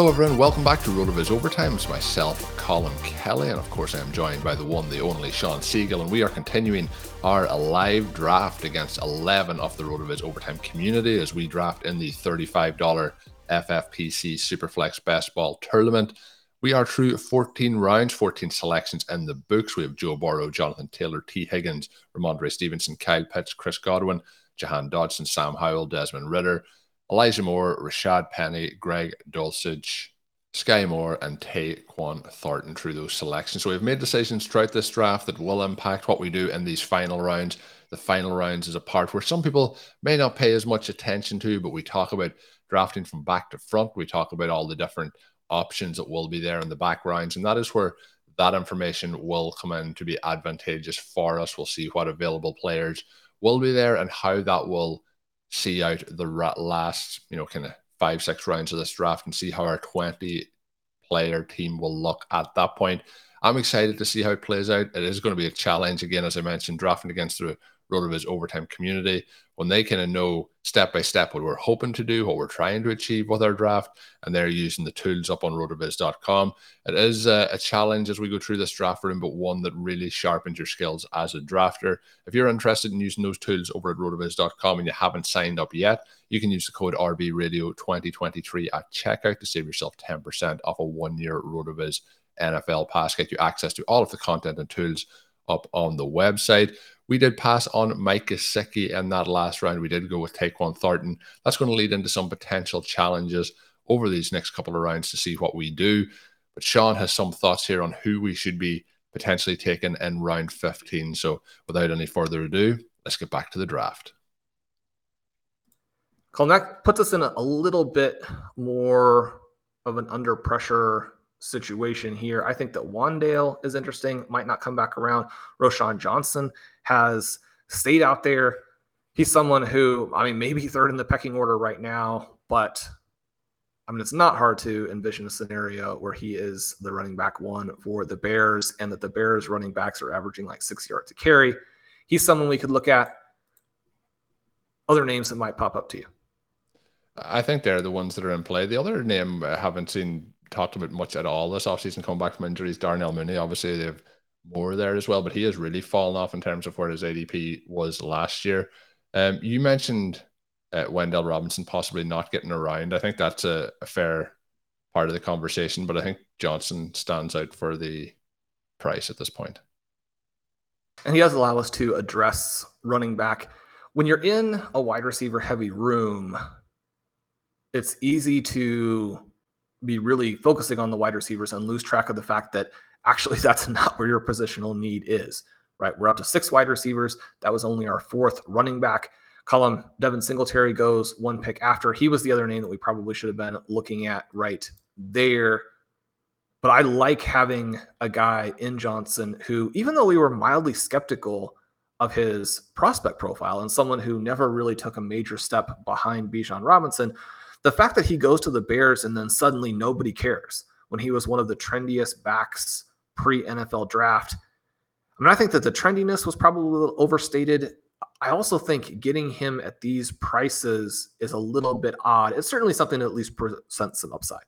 Hello, everyone. Welcome back to RotoViz Overtime. It's myself, Colm Kelly, and of course, I'm joined by the one, the only Shawn Siegele, and we are continuing our live draft against 11 of the RotoViz Overtime community as we draft in the $35 FFPC Superflex Best Ball Tournament. We are through 14 rounds, 14 selections in the books. We have Joe Burrow, Jonathan Taylor, Tee Higgins, Rhamondre Stevenson, Kyle Pitts, Chris Godwin, Jahan Dotson, Sam Howell, Desmond Ridder, Elijah Moore, Rashaad Penny, Greg Dulcich, Skyy Moore, and Tyquan Thornton through those selections. So we've made decisions throughout this draft that will impact what we do in these final rounds. The final rounds is a part where some people may not pay as much attention to, but we talk about drafting from back to front. We talk about all the different options that will be there in the back rounds, and that is where that information will come in to be advantageous for us. We'll see what available players will be there and how that will see out the last, you know, kind of five, six rounds of this draft and see how our 20 player team will look at that point. I'm excited to see how it plays out. It is going to be a challenge again, as I mentioned, drafting against the RotoViz overtime community when they kind of know step by step what we're hoping to do, what we're trying to achieve with our draft, and they're using the tools up on rotoviz.com. It is a, a, challenge as we go through this draft room, but one that really sharpens your skills as a drafter. If you're interested in using those tools over at rotoviz.com and you haven't signed up yet, you can use the code RVRadio2023 at checkout to save yourself 10% off a one year RotoViz NFL pass, get you access to all of the content and tools up on the website. We did pass on Mike Gesicki in that last round. We did go with Tyquan Thornton. That's going to lead into some potential challenges over these next couple of rounds to see what we do. But Shawn has some thoughts here on who we should be potentially taking in round 15. So without any further ado, let's get back to the draft. Colm, that puts us in a, a little bit more of an under pressure situation here. I think that Wan'Dale is interesting, might not come back around. Roschon Johnson has stayed out there. He's someone who, I mean, maybe third in the pecking order right now, but I mean, it's not hard to envision a scenario where he is the running back one for the Bears and that the Bears running backs are averaging like six yards to carry. He's someone we could look at. Other names that might pop up to you. I think they're the ones that are in play. The other name I haven't seen talked about much at all this offseason coming back from injuries. Darnell Mooney, obviously they've more there as well, but he has really fallen off in terms of where his ADP was last year. Um, you mentioned uh, Wan'Dale Robinson possibly not getting around. I think that's a, a, fair part of the conversation, but I think Johnson stands out for the price at this point. And he does allow us to address running back. When you're in a wide receiver heavy room, it's easy to be really focusing on the wide receivers and lose track of the fact that actually that's not where your positional need is, right? We're up to six wide receivers. That was only our fourth running back. Colm Devin Singletary goes one pick after. He was the other name that we probably should have been looking at right there. But I like having a guy in Johnson who, even though we were mildly skeptical of his prospect profile and someone who never really took a major step behind Bijan Robinson, the fact that he goes to the Bears and then suddenly nobody cares. when he was one of the trendiest backs pre NFL draft. I mean, I think that the trendiness was probably a little overstated. I also think getting him at these prices is a little bit odd. It's certainly something that at least presents some upside.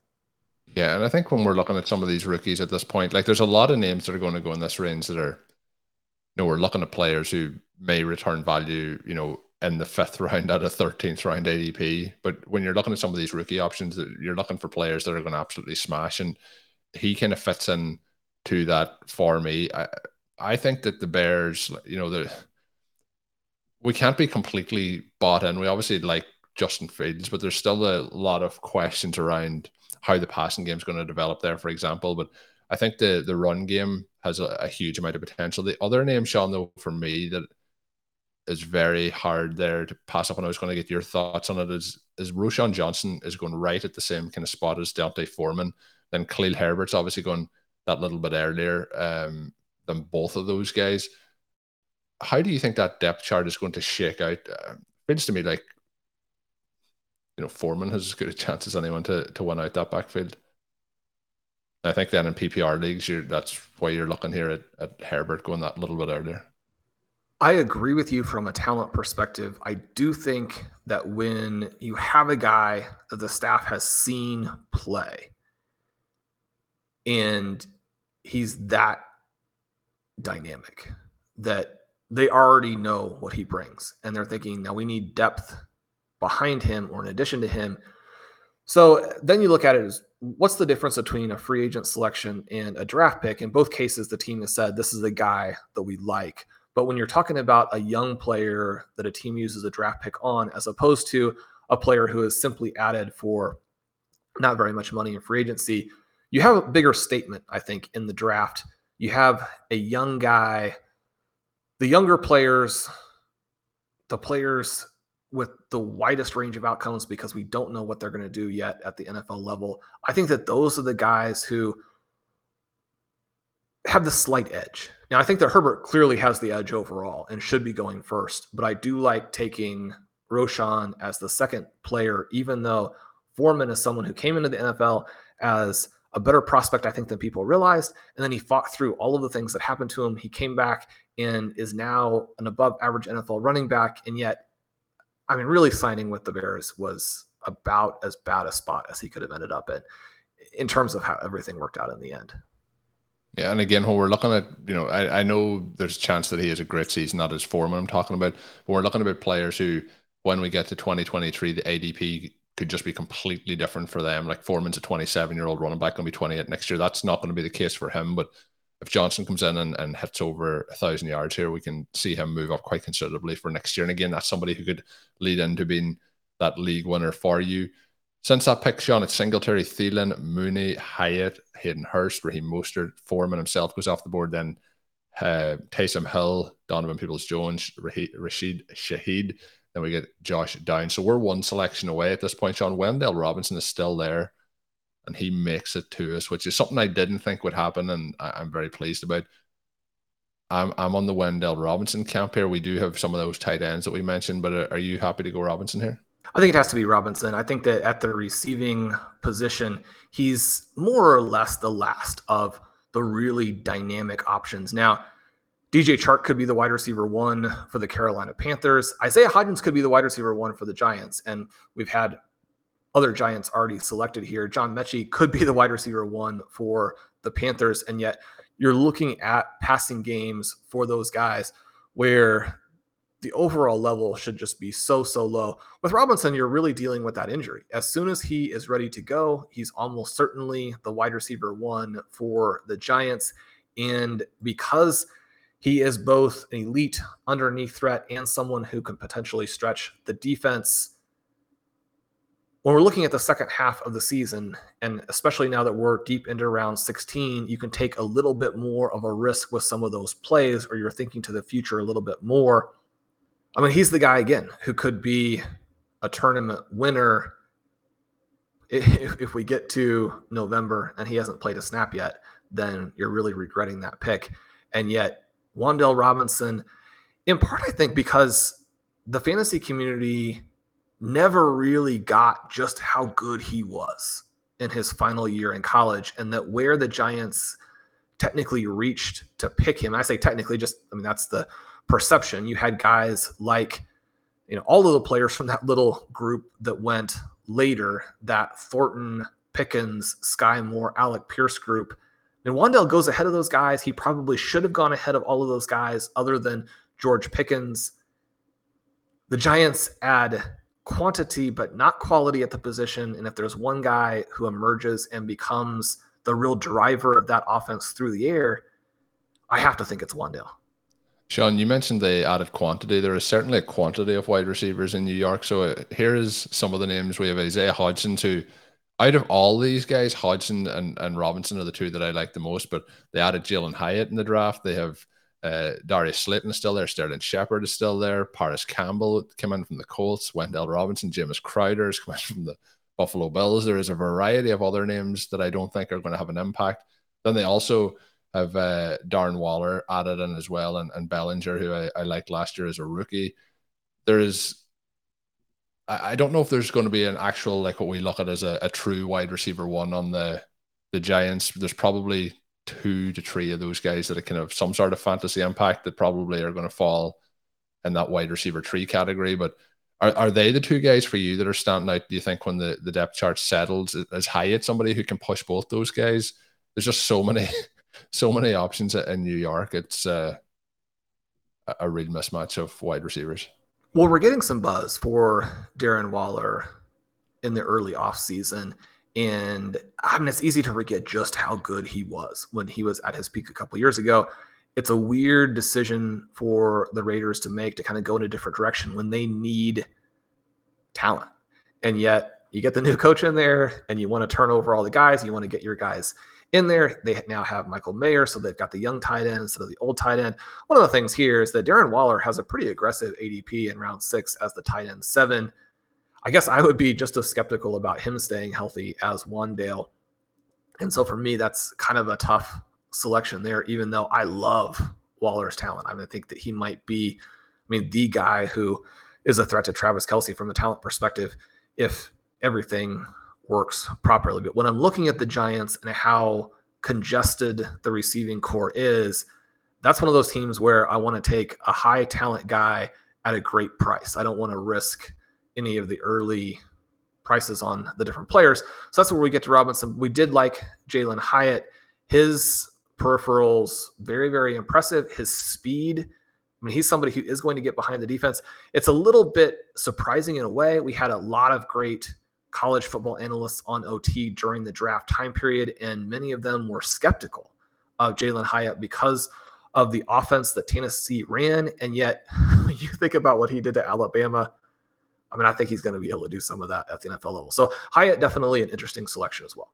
Yeah, and I think when we're looking at some of these rookies at this point, like there's a lot of names that are going to go in this range that are, you know, we're looking at players who may return value, you know, in the fifth round at a 13th round ADP. But when you're looking at some of these rookie options, you're looking for players that are going to absolutely smash. And he kind of fits in to that for me. I, I think that the Bears, you know, the we can't be completely bought in. We obviously like Justin Fields, but there's still a lot of questions around how the passing game is going to develop there, for example. But I think the the run game has a, a huge amount of potential. The other name, Shawn, though, for me that is very hard there to pass up, and I was going to get your thoughts on it. Is is Roschon Johnson is going right at the same kind of spot as D'Onta Foreman. Then Khalil Herbert's obviously going that little bit earlier um, than both of those guys how do you think that depth chart is going to shake out? Uh, feels to me like you know Foreman has as good a chance as anyone to to win out that backfield. I think then in PPR leagues, you're that's why you're looking here at, at Herbert going that little bit earlier. I agree with you from a talent perspective. I do think that when you have a guy that the staff has seen play and he's that dynamic that they already know what he brings and they're thinking now we need depth behind him or in addition to him. So then you look at it as what's the difference between a free agent selection and a draft pick? In both cases the team has said this is the guy that we like but when you're talking about a young player that a team uses a draft pick on as opposed to a player who is simply added for not very much money in free agency you have a bigger statement i think in the draft you have a young guy the younger players, the players with the widest range of outcomes because we don't know what they're going to do yet at the NFL level. I think that those are the guys who have the slight edge. Now, I think that Herbert clearly has the edge overall and should be going first, but I do like taking Roschon as the second player, even though Foreman is someone who came into the NFL as a better prospect, I think, than people realized. And then he fought through all of the things that happened to him. He came back and is now an above average NFL running back. And yet, I mean, really signing with the Bears was about as bad a spot as he could have ended up in, in terms of how everything worked out in the end. Yeah, and again, when we're looking at, you know, I, I know there's a chance that he has a great season, not as Foreman I'm talking about, but we're looking about players who, when we get to 2023, the ADP could just be completely different for them. Like Foreman's a 27 year old running back, going to be 28 next year. That's not going to be the case for him. But if Johnson comes in and, and hits over a thousand yards here, we can see him move up quite considerably for next year. And again, that's somebody who could lead into being that league winner for you. Since that pick, Shawn, it's Singletary, Thielen, Mooney, Hyatt, Hayden Hurst, Raheem Mostert, Foreman himself goes off the board. Then uh, Taysom Hill, Donovan Peoples Jones, Rashid Shaheed, then we get Josh Down. So we're one selection away at this point. Shawn Wan'Dale Robinson is still there, and he makes it to us, which is something I didn't think would happen, and I, am very pleased about. I'm I'm on the Wan'Dale Robinson camp here. We do have some of those tight ends that we mentioned, but are, are you happy to go Robinson here? I think it has to be Robinson. I think that at the receiving position, he's more or less the last of the really dynamic options. Now, DJ Chark could be the wide receiver one for the Carolina Panthers. Isaiah Hodgins could be the wide receiver one for the Giants. And we've had other Giants already selected here. John Metchie could be the wide receiver one for the Panthers. And yet you're looking at passing games for those guys where the overall level should just be so, so low. With Robinson, you're really dealing with that injury. As soon as he is ready to go, he's almost certainly the wide receiver one for the Giants. And because he is both an elite underneath threat and someone who can potentially stretch the defense. When we're looking at the second half of the season, and especially now that we're deep into round 16, you can take a little bit more of a risk with some of those plays, or you're thinking to the future a little bit more. I mean, he's the guy again who could be a tournament winner if, if we get to November and he hasn't played a snap yet, then you're really regretting that pick. And yet, Wan'Dale Robinson, in part, I think, because the fantasy community never really got just how good he was. in his final year in college, and that where the Giants technically reached to pick him, I say technically, just I mean that's the perception. You had guys like, you know, all of the players from that little group that went later, that Thornton, Pickens, Skyy Moore, Alec Pierce group. And Wan'Dale goes ahead of those guys. He probably should have gone ahead of all of those guys, other than George Pickens. The Giants add quantity, but not quality at the position. And if there's one guy who emerges and becomes the real driver of that offense through the air, I have to think it's Wan'Dale. Shawn, you mentioned the added quantity. There is certainly a quantity of wide receivers in New York. So uh, here is some of the names. We have Isaiah Hodgins, who out of all these guys, Hodgins and, and Robinson are the two that I like the most, but they added Jalin Hyatt in the draft. They have uh, Darius Slayton still there. Sterling Shepard is still there. Parris Campbell came in from the Colts. Wan'Dale Robinson, James Crowder is coming from the Buffalo Bills. There is a variety of other names that I don't think are going to have an impact. Then they also have uh, Darren Waller added in as well, and, and Bellinger, who I, I liked last year as a rookie. There is, I, don't know if there's going to be an actual like what we look at as a, a true wide receiver one on the the Giants. There's probably two to three of those guys that are kind of some sort of fantasy impact that probably are going to fall in that wide receiver tree category. But are, are they the two guys for you that are standing out? Do you think when the, the depth chart settles is Hyatt, somebody who can push both those guys? There's just so many, so many options in New York. It's uh, a real mismatch of wide receivers. Well, we're getting some buzz for Darren Waller in the early offseason. And I mean, it's easy to forget just how good he was when he was at his peak a couple years ago. It's a weird decision for the Raiders to make to kind of go in a different direction when they need talent. And yet you get the new coach in there and you want to turn over all the guys, you want to get your guys in there. They now have Michael Mayer, so they've got the young tight end instead of the old tight end. One of the things here is that Darren Waller has a pretty aggressive ADP in round six as the tight end seven. I guess I would be just as skeptical about him staying healthy as Wan'Dale. And so for me, that's kind of a tough selection there, even though I love Waller's talent. I mean, I think that he might be, I mean, the guy who is a threat to Travis Kelce from a talent perspective if everything works properly. But when I'm looking at the Giants and how congested the receiving corps is, that's one of those teams where I want to take a high talent guy at a great price. I don't want to risk any of the early prices on the different players. So that's where we get to Robinson. We did like Jalin Hyatt. His peripherals, very, very impressive. His speed. I mean, he's somebody who is going to get behind the defense. It's a little bit surprising in a way. We had a lot of great college football analysts on OT during the draft time period, and many of them were skeptical of Jalin Hyatt because of the offense that Tennessee ran. And yet, you think about what he did to Alabama, I mean, I think he's going to be able to do some of that at the NFL level. So Hyatt definitely an interesting selection as well.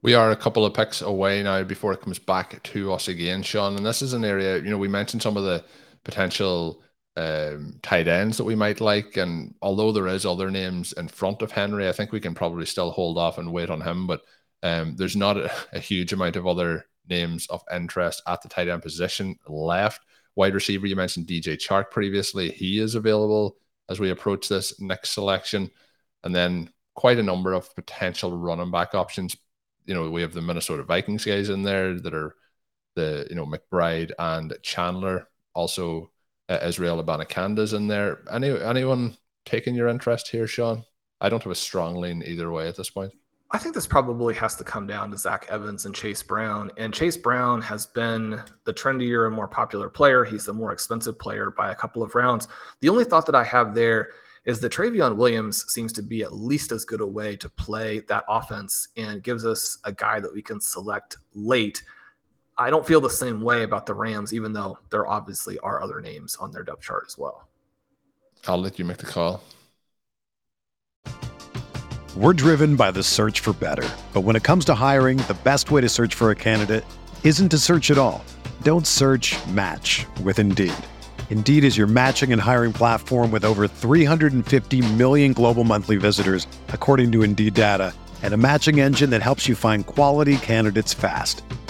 We are a couple of picks away now before it comes back to us again, Shawn. And this is an area, you know, we mentioned some of the potential um, tight ends that we might like. And although there is other names in front of Henry, I think we can probably still hold off and wait on him. But um, there's not a, a, huge amount of other names of interest at the tight end position left. Wide receiver, you mentioned DJ Chark previously. He is available as we approach this next selection. And then quite a number of potential running back options. You know, we have the Minnesota Vikings guys in there that are the, you know, McBride and Chandler. Also, uh, Israel Abanikanda in there. Any anyone taking your interest here, Shawn? I don't have a strong lean either way at this point. I think this probably has to come down to Zach Evans and Chase Brown. And Chase Brown has been the trendier and more popular player. He's the more expensive player by a couple of rounds. The only thought that I have there is that Trayveon Williams seems to be at least as good a way to play that offense and gives us a guy that we can select late. I don't feel the same way about the Rams, even though there obviously are other names on their depth chart as well. I'll let you make the call. We're driven by the search for better. But when it comes to hiring, the best way to search for a candidate isn't to search at all. Don't search match with Indeed. Indeed is your matching and hiring platform with over 350 million global monthly visitors, according to Indeed data, and a matching engine that helps you find quality candidates fast.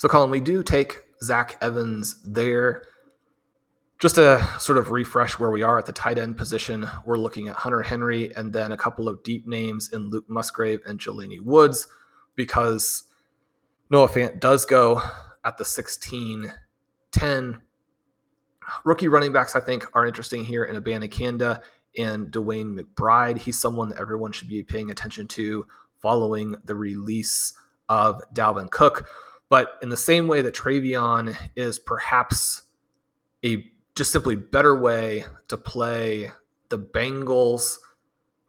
So, Colm, we do take Zach Evans there. Just to sort of refresh where we are at the tight end position, we're looking at Hunter Henry and then a couple of deep names in Luke Musgrave and Jelani Woods because Noah Fant does go at the 16 10. Rookie running backs, I think, are interesting here in Abanikanda and DeWayne McBride. He's someone that everyone should be paying attention to following the release of Dalvin Cook. But in the same way that Trayveon is perhaps a just simply better way to play the Bengals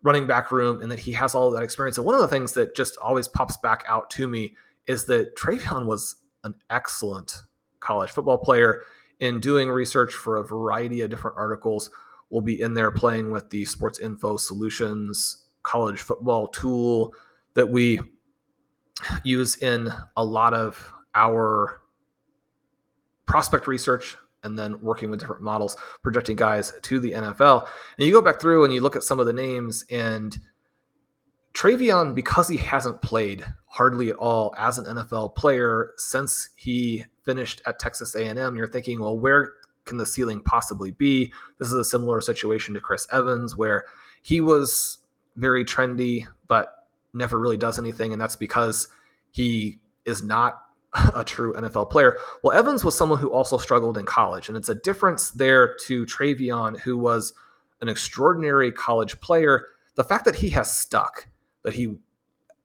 running back room and that he has all that experience. And one of the things that just always pops back out to me is that Trayveon was an excellent college football player in doing research for a variety of different articles. We'll be in there playing with the Sports Info Solutions college football tool that we use in a lot of our prospect research and then working with different models, projecting guys to the NFL. And you go back through and you look at some of the names and Trayveon, because he hasn't played hardly at all as an NFL player since he finished at Texas A&M, you're thinking, well, where can the ceiling possibly be? This is a similar situation to Chris Evans, where he was very trendy, but never really does anything. And that's because he is not a true NFL player. Well, Evans was someone who also struggled in college, and it's a difference there to Trayveon, who was an extraordinary college player. The fact that he has stuck, that he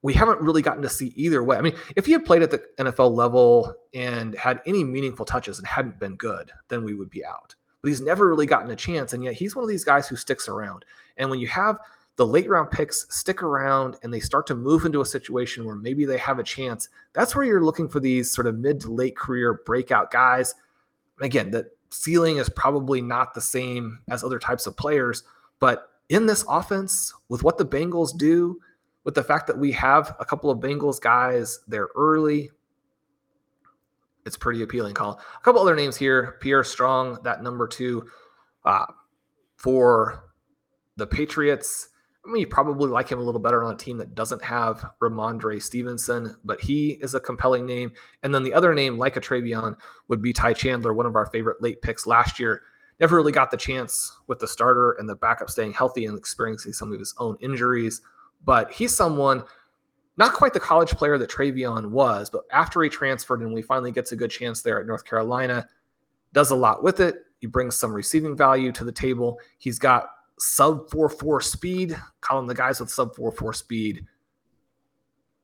we haven't really gotten to see either way. I mean, if he had played at the NFL level and had any meaningful touches and hadn't been good, then we would be out. But he's never really gotten a chance, and yet he's one of these guys who sticks around. And when you have the late round picks stick around and they start to move into a situation where maybe they have a chance, that's where you're looking for these sort of mid to late career breakout guys. Again, the ceiling is probably not the same as other types of players, but in this offense, with what the Bengals do, with the fact that we have a couple of Bengals guys there early, it's pretty appealing. Call a couple other names here: Pierre Strong, that number two uh, for the Patriots. I mean, you probably like him a little better on a team that doesn't have Rhamondre Stevenson, but he is a compelling name. And then the other name, like a Trayveon, would be Ty Chandler, one of our favorite late picks last year. Never really got the chance with the starter and the backup staying healthy and experiencing some of his own injuries. But he's someone, not quite the college player that Trayveon was, but after he transferred and we finally gets a good chance there at North Carolina, does a lot with it. He brings some receiving value to the table. He's got sub 4-4 speed. Calling the guys with sub 4-4 speed.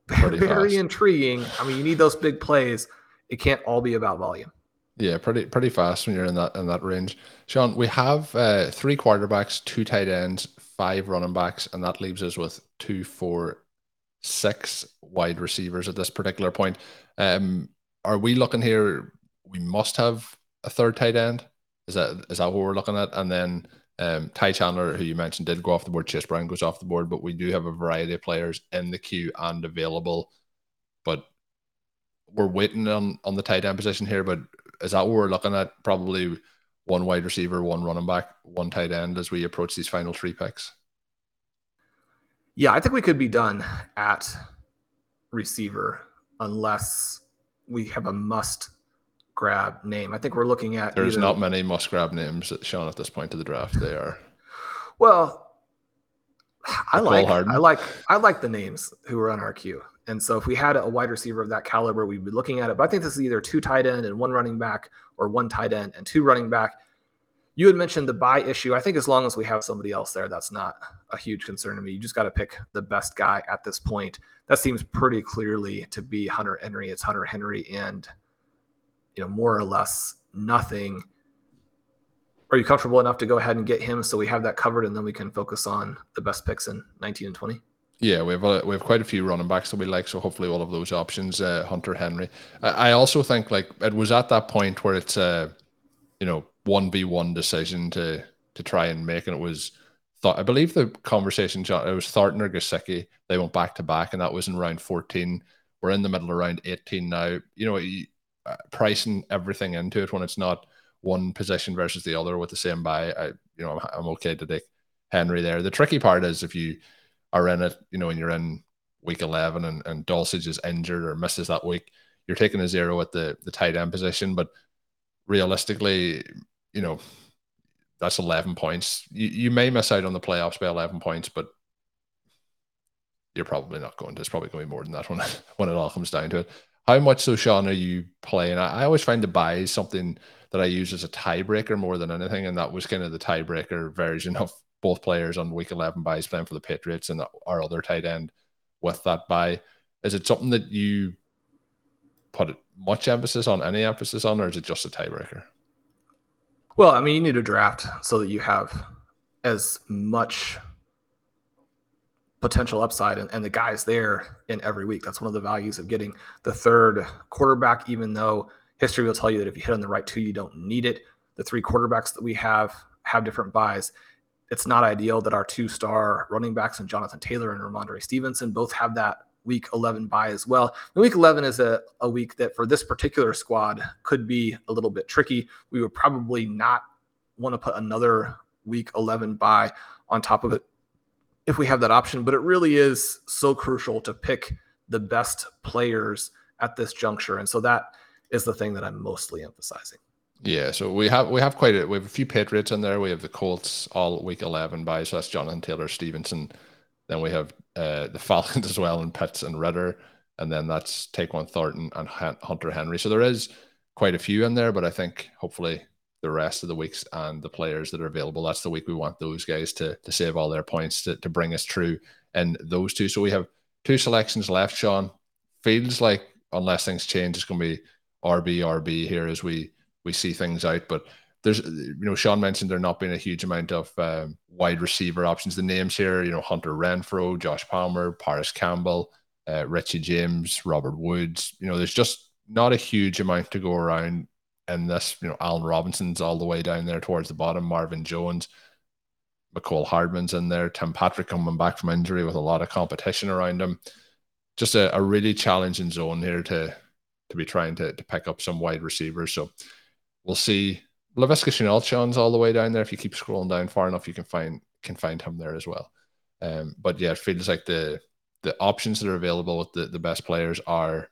Very, very intriguing. I mean, you need those big plays. It can't all be about volume. Yeah, pretty pretty fast when you're in that in that range. Shawn, we have uh, three quarterbacks, two tight ends, five running backs, and that leaves us with two, four, six wide receivers at this particular point. Um, are we looking here? We must have a third tight end. Is that is that what we're looking at? And then um, Ty Chandler, who you mentioned, did go off the board. Chase Brown goes off the board, but we do have a variety of players in the queue and available. But we're waiting on on the tight end position here. But is that what we're looking at? Probably one wide receiver, one running back, one tight end as we approach these final three picks. Yeah, I think we could be done at receiver unless we have a must grab name. I think we're looking at There's either- not many must grab names, that Shawn, at this point of the draft. They are. Well, I Nicole like Harden. I like I like the names who are on our queue. And so if we had a wide receiver of that caliber, we'd be looking at it. But I think this is either two tight end and one running back, or one tight end and two running back. You had mentioned the bye issue. I think as long as we have somebody else there, that's not a huge concern to me. You just got to pick the best guy at this point. That seems pretty clearly to be Hunter Henry. It's Hunter Henry and you know more or less nothing. Are you comfortable enough to go ahead and get him so we have that covered and then we can focus on the best picks in 19 and 20? Yeah, we have a, we have quite a few running backs that we like, so hopefully all of those options. Uh, Hunter Henry. I, I also think like it was at that point where it's a you know one v one decision to to try and make, and it was thought. I believe the conversation John it was Thornton or Gesicki. They went back to back, and that was in round fourteen. We're in the middle of round eighteen now. You know, Uh, pricing everything into it when it's not one position versus the other with the same bye. I you know I'm, I'm okay to take Henry there. The tricky part is if you are in it, you know, and you're in week 11 and, and Dulcich is injured or misses that week, you're taking a zero at the, the tight end position. But realistically, you know, that's 11 points. You, you may miss out on the playoffs by 11 points, but you're probably not going to. It's probably going to be more than that when, when it all comes down to it. How much so, Shawn, are you playing? I, I always find the bye is something that I use as a tiebreaker more than anything. And that was kind of the tiebreaker version of both players on week 11 byes playing for the Patriots and our other tight end with that bye. Is it something that you put much emphasis on, any emphasis on, or is it just a tiebreaker? Well, I mean, you need a draft so that you have as much potential upside and, and the guys there in every week. That's one of the values of getting the third quarterback, even though history will tell you that if you hit on the right two, you don't need it. The three quarterbacks that we have have different byes. It's not ideal that our two star running backs and Jonathan Taylor and Rhamondre Stevenson both have that week 11 bye as well. And week 11 is a, a week that for this particular squad could be a little bit tricky. We would probably not want to put another week 11 bye on top of it if we have that option, but it really is so crucial to pick the best players at this juncture. And so that is the thing that I'm mostly emphasizing. Yeah, so we have we have quite a we have a few Patriots in there. We have the Colts all week eleven bye so that's Jonathan Taylor Stevenson. Then we have uh, the Falcons as well, and Pitts and Ridder, and then that's Tyquan Thornton and Hunter Henry. So there is quite a few in there, but I think hopefully the rest of the weeks and the players that are available, that's the week we want those guys to to save all their points to, to bring us through. And those two, so we have two selections left. Shawn feels like unless things change, it's going to be RB RB here as we we see things out. But there's, you know, Shawn mentioned there not being a huge amount of um, wide receiver options. The names here, you know, Hunter Renfrow, Josh Palmer, Parris Campbell, uh, Richie James, Robert Woods. You know, there's just not a huge amount to go around. And this, you know, Allen Robinson's all the way down there towards the bottom, Marvin Jones. Mecole Hardman's in there, Tim Patrick coming back from injury with a lot of competition around him. Just a, a really challenging zone here to to be trying to, to pick up some wide receivers. So we'll see. Laviska Shenault Sean's all the way down there. If you keep scrolling down far enough, you can find can find him there as well. Um, but yeah, it feels like the the options that are available with the, the best players are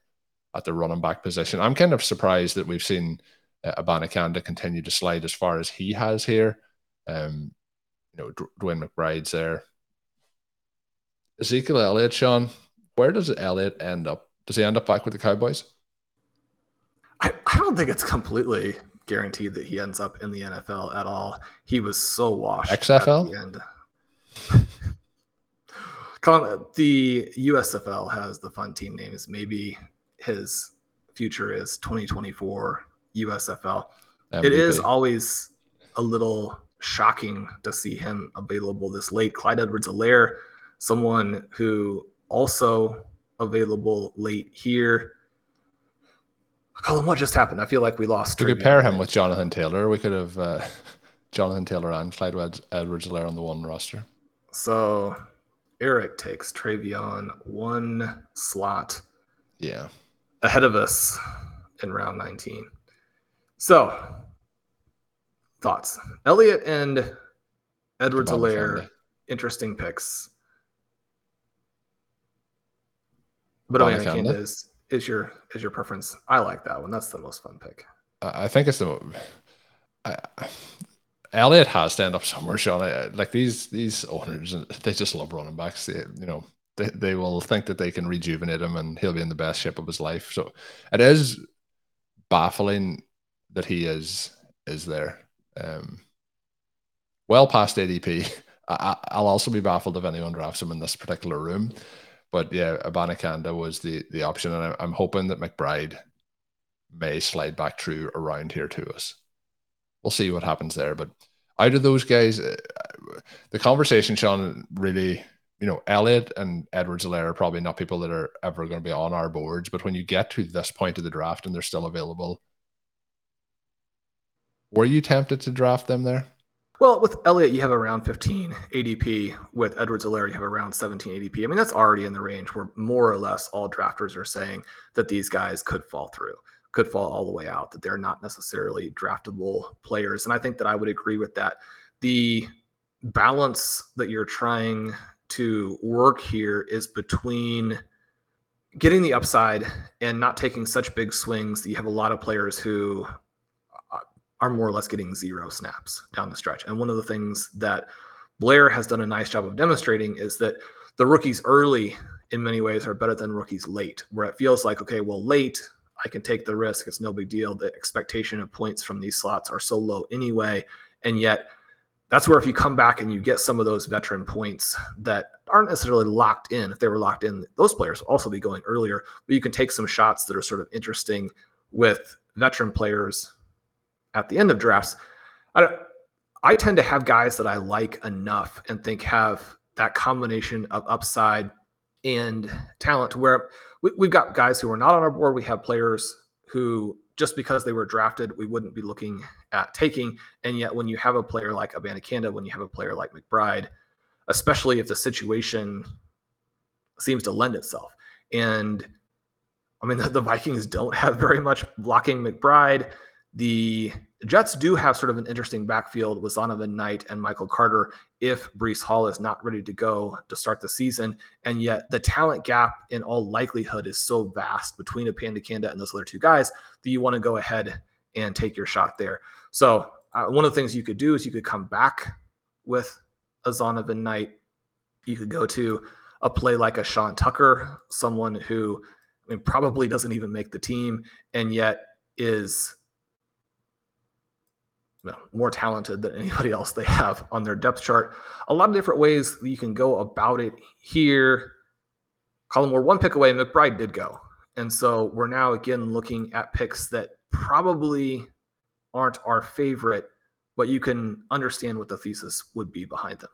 at the running back position. I'm kind of surprised that we've seen uh, Abanikanda continue to slide as far as he has here. Um, you know, D- DeWayne McBride's there. Ezekiel Elliott, Shawn, where does Elliott end up? Does he end up back with the Cowboys? I, I don't think it's completely guaranteed that he ends up in the NFL at all. He was so washed. XFL? At the end. Colm, the USFL has the fun team names. Maybe his future is 2024 USFL. MVP. It is always a little shocking to see him available this late. Clyde Edwards-Helaire, someone who also available late here. Colm, what just happened? I feel like we lost. We could pair him with Jonathan Taylor. We could have uh, Jonathan Taylor and Clyde Edwards-Helaire on the one roster. So Eric takes Trayveon one slot Yeah. ahead of us in round 19. So, thoughts? Elliot and Edwards-Helaire, interesting picks. But Kabbalah Abanikanda Kanda? is is your is your preference. I like that one. That's the most fun pick. I think it's the. I, Elliott has to end up somewhere, Shawn. Like these these owners, they just love running backs. They, you know, they, they will think that they can rejuvenate him and he'll be in the best shape of his life. So it is baffling that he is is there. Um, well past ADP. I, will also be baffled if anyone drafts him in this particular room. But yeah, Abanikanda was the the option, and I'm hoping that McBride may slide back through around here to us. We'll see what happens there. But out of those guys, uh, the conversation, Shawn, really, you know, Elliott and Edwards-Helaire are probably not people that are ever going to be on our boards. But when you get to this point of the draft and they're still available, were you tempted to draft them there? Well, with Elliott, you have around 15 ADP. With Edwards-Helaire, you have around 17 ADP. I mean, that's already in the range where more or less all drafters are saying that these guys could fall through, could fall all the way out, that they're not necessarily draftable players. And I think that I would agree with that. The balance that you're trying to work here is between getting the upside and not taking such big swings that you have a lot of players who are more or less getting zero snaps down the stretch. And one of the things that Blair has done a nice job of demonstrating is that the rookies early in many ways are better than rookies late, where it feels like, okay, well, late, I can take the risk. It's no big deal. The expectation of points from these slots are so low anyway. And yet, that's where if you come back and you get some of those veteran points that aren't necessarily locked in, if they were locked in, those players also be going earlier, but you can take some shots that are sort of interesting with veteran players at the end of drafts. I, I tend to have guys that I like enough and think have that combination of upside and talent where we, we've got guys who are not on our board. We have players who just because they were drafted, we wouldn't be looking at taking. And yet, when you have a player like Abanikanda, when you have a player like McBride, especially if the situation seems to lend itself. And I mean, the, the Vikings don't have very much blocking McBride. The Jets do have sort of an interesting backfield with Zonovan Knight and Michael Carter if Breece Hall is not ready to go to start the season. And yet the talent gap in all likelihood is so vast between Abanikanda and those other two guys that you want to go ahead and take your shot there. So uh, one of the things you could do is you could come back with a Zonovan Knight. You could go to a play like a Sean Tucker, someone who I mean, probably doesn't even make the team and yet is more talented than anybody else they have on their depth chart. A lot of different ways you can go about it here. Colm, we're one pick away. McBride did go. And so we're now again looking at picks that probably aren't our favorite, but you can understand what the thesis would be behind them.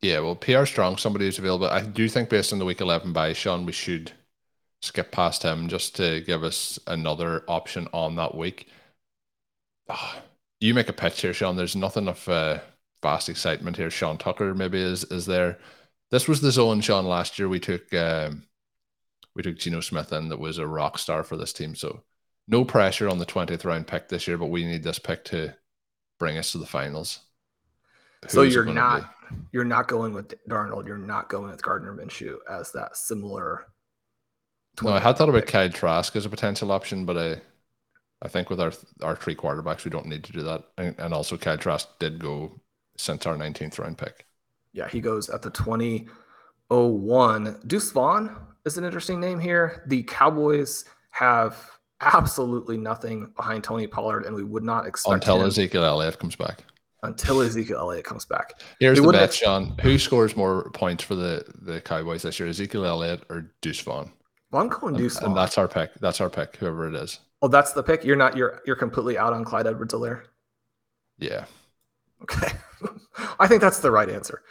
Yeah, well, Pierre Strong, somebody who's available. I do think based on the week 11 bye Shawn, we should skip past him just to give us another option on that week. Oh, you make a pitch here, Shawn. There's nothing of uh, vast excitement here. Sean Tucker maybe is is there. This was the zone, Shawn. Last year we took um, we took Geno Smith in that was a rock star for this team. So no pressure on the twentieth round pick this year, but we need this pick to bring us to the finals. So you're not you're not going with Darnold. You're not going with Gardner Minshew as that similar. No, I had thought about Kyle Trask as a potential option, but I I think with our our three quarterbacks, we don't need to do that. And, and also, Kyle Trask did go since our 19th round pick. Yeah, he goes at the 2001. Deuce Vaughn is an interesting name here. The Cowboys have absolutely nothing behind Tony Pollard, and we would not expect until Ezekiel Elliott comes back. Until Ezekiel Elliott comes back. Here's we the bet, Shawn. Who scores more points for the the Cowboys this year, Ezekiel Elliott or Deuce Vaughn? Well, I'm going Deuce and, Vaughn. And that's our pick. That's our pick, whoever it is. Oh, that's the pick. You're not. You're you're completely out on Clyde Edwards-Helaire. Yeah. Okay. I think that's the right answer.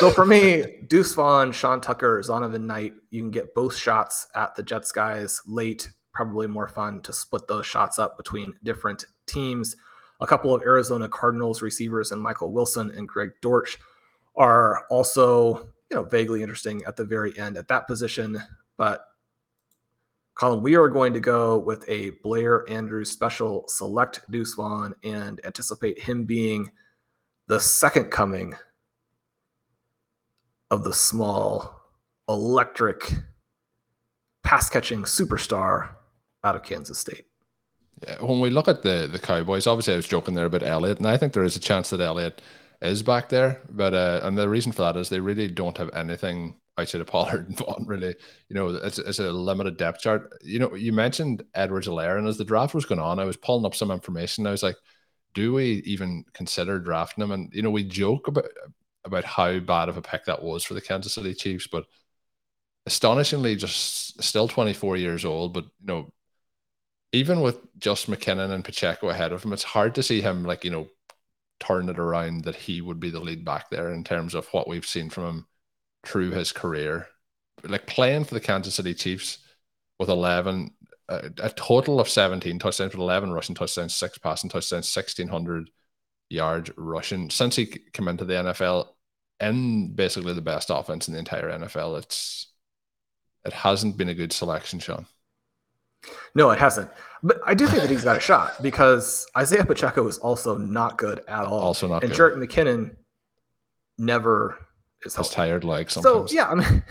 so for me, Deuce Vaughn, Sean Tucker, Zonovan Knight, you can get both shots at the Jets guys late. Probably more fun to split those shots up between different teams. A couple of Arizona Cardinals receivers and Michael Wilson and Greg Dortch are also, you know, vaguely interesting at the very end at that position. But Colm, we are going to go with a Blair Andrews special select Deuce Vaughn and anticipate him being the second coming of the small electric pass catching superstar out of Kansas State. When we look at the the Cowboys, obviously I was joking there about Elliott, and I think there is a chance that Elliott is back there. But uh, and the reason for that is they really don't have anything outside of Pollard and Vaughn. Really, you know, it's it's a limited depth chart. You know, you mentioned Edwards-Helaire, and as the draft was going on, I was pulling up some information. I was like, do we even consider drafting him? And you know, we joke about about how bad of a pick that was for the Kansas City Chiefs, but astonishingly, just still 24 years old, but you know even with just McKinnon and Pacheco ahead of him, it's hard to see him like, you know, turn it around that he would be the lead back there in terms of what we've seen from him through his career. Like playing for the Kansas City Chiefs with 11, a, a total of 17 touchdowns with 11 rushing touchdowns, six passing touchdowns, 1,600 yards rushing. Since he came into the NFL in basically the best offense in the entire NFL, it's it hasn't been a good selection, Shawn. No, it hasn't. But I do think that he's got a shot because Isaiah Pacheco is also not good at all. Also not and good. Jerick McKinnon never is tired legs So yeah, I mean,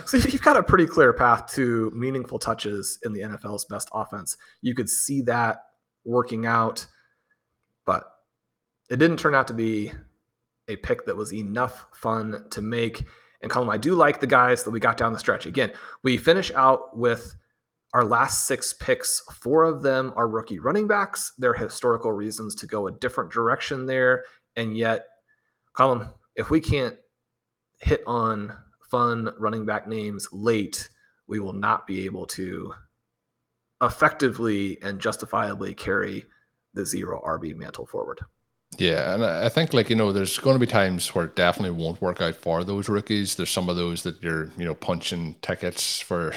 so you've got a pretty clear path to meaningful touches in the NFL's best offense. You could see that working out, but it didn't turn out to be a pick that was enough fun to make. And Colm, I do like the guys that we got down the stretch. Again, we finish out with our last six picks. Four of them are rookie running backs. There are historical reasons to go a different direction there. And yet, Colm, if we can't hit on fun running back names late, we will not be able to effectively and justifiably carry the zero RB mantle forward. Yeah, and I think like you know, there's going to be times where it definitely won't work out for those rookies. There's some of those that you're you know punching tickets for.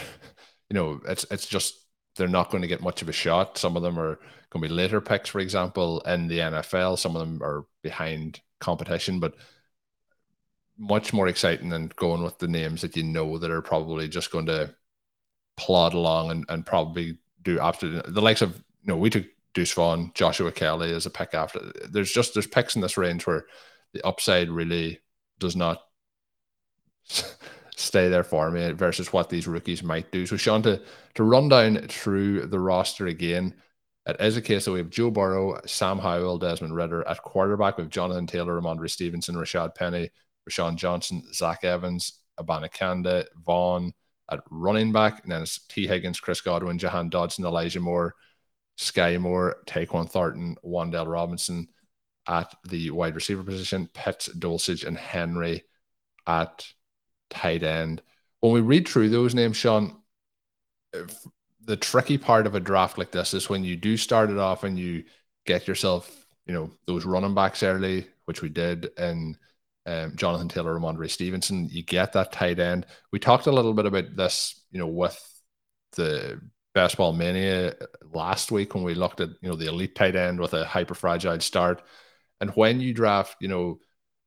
You know, it's it's just they're not going to get much of a shot. Some of them are going to be later picks, for example, in the NFL. Some of them are behind competition, but much more exciting than going with the names that you know that are probably just going to plod along and, and probably do absolutely the likes of you know we took Deuce Vaughn, Joshua Kelley as a pick after. There's just there's picks in this range where the upside really does not stay there for me versus what these rookies might do. So Shawn, to to run down through the roster again, it is a case that we have Joe Burrow, Sam Howell, Desmond Ridder at quarterback. Have Jonathan Taylor, Rhamondre Stevenson, Rashaad Penny, Roschon Johnson, Zach Evans, Abanikanda, Vaughn at running back, and then it's Tee Higgins, Chris Godwin, Jahan Dotson, Elijah Moore, Skyy Moore, Tyquan Thornton, Wan'Dale Robinson at the wide receiver position, Pitts, Dulcich, and Henry at tight end. When we read through those names, Shawn, the tricky part of a draft like this is when you do start it off and you get yourself, you know, those running backs early, which we did in um, Jonathan Taylor, Rhamondre Stevenson. You get that tight end. We talked a little bit about this, you know, with the best ball mania last week when we looked at, you know, the elite tight end with a hyper fragile start. And when you draft, you know,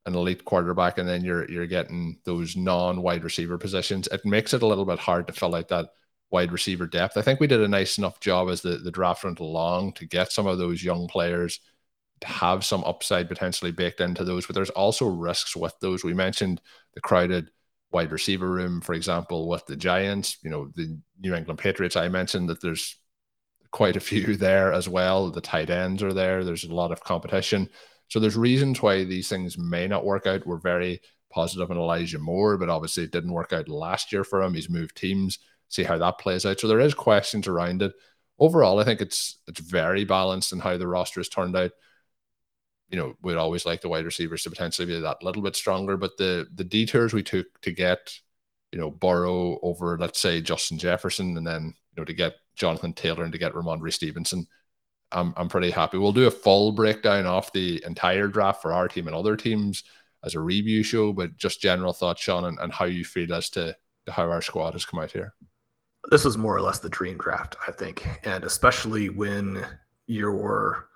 an elite quarterback and then you're you're getting those non wide receiver positions, it makes it a little bit hard to fill out that wide receiver depth. I think we did a nice enough job as the, the draft went along to get some of those young players have some upside potentially baked into those, but there's also risks with those. We mentioned the crowded wide receiver room, for example, with the Giants, you know, the New England Patriots. I mentioned that there's quite a few there as well. The tight ends are there. There's a lot of competition. So there's reasons why these things may not work out. We're very positive on Elijah Moore, but obviously it didn't work out last year for him. He's moved teams. See how that plays out. So there is questions around it. Overall, I think it's it's very balanced in how the roster has turned out. You know, we'd always like the wide receivers to potentially be that little bit stronger, but the the detours we took to get, you know, Burrow over, let's say Justin Jefferson, and then you know to get Jonathan Taylor and to get Rhamondre Stevenson, I'm I'm pretty happy. We'll do a full breakdown of the entire draft for our team and other teams as a review show, but just general thoughts, Shawn, and, and how you feel as to, to how our squad has come out here. this was more or less the dream draft, I think. And especially when you're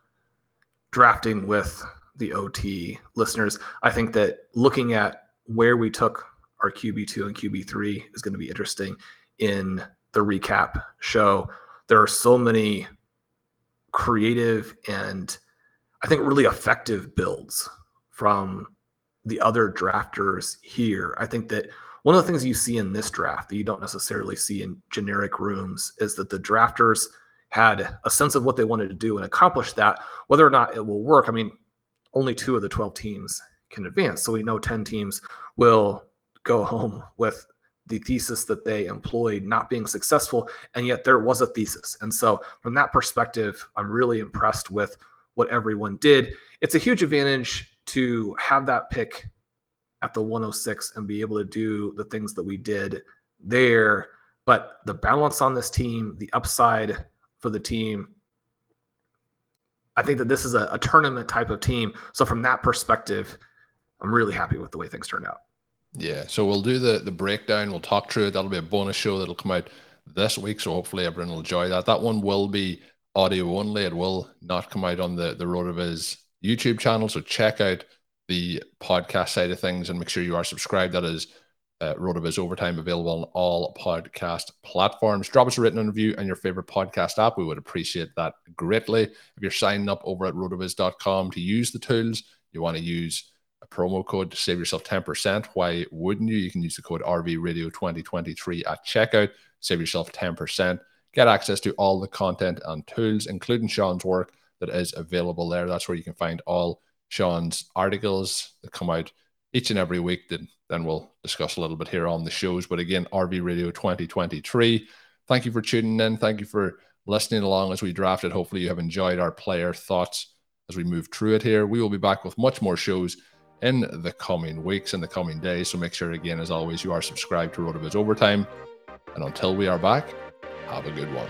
drafting with the OT listeners, I think that looking at where we took our QB2 and QB3 is going to be interesting in the recap show. There are so many creative and I think really effective builds from the other drafters here. I think that one of the things you see in this draft that you don't necessarily see in generic rooms is that the drafters had a sense of what they wanted to do and accomplish that. Whether or not it will work, I mean, only two of the 12 teams can advance. So we know 10 teams will go home with the thesis that they employed not being successful. And yet there was a thesis. And so, from that perspective, I'm really impressed with what everyone did. It's a huge advantage to have that pick at the 106 and be able to do the things that we did there. But the balance on this team, the upside for the team, I think that this is a, a tournament type of team. So, from that perspective, I'm really happy with the way things turned out. Yeah, so we'll do the the breakdown. We'll talk through it. That'll be a bonus show that'll come out this week. So hopefully everyone will enjoy that. That one will be audio only. It will not come out on the the RotoViz YouTube channel. So check out the podcast side of things and make sure you are subscribed. That is uh, RotoViz Overtime available on all podcast platforms. Drop us a written review and your favorite podcast app. We would appreciate that greatly. If you're signing up over at rotoviz.com to use the tools, you want to use a promo code to save yourself 10%. Why wouldn't you? You can use the code RV Radio 2023 at checkout, save yourself 10%. Get access to all the content and tools, including Shawn's work that is available there. That's where you can find all Shawn's articles that come out each and every week. Then, then we'll discuss a little bit here on the shows. But again, RV Radio 2023. Thank you for tuning in. Thank you for listening along as we drafted. Hopefully, you have enjoyed our player thoughts as we move through it here. We will be back with much more shows in the coming weeks and the coming days. So make sure, again, as always, you are subscribed to RotoViz Overtime. And until we are back, have a good one.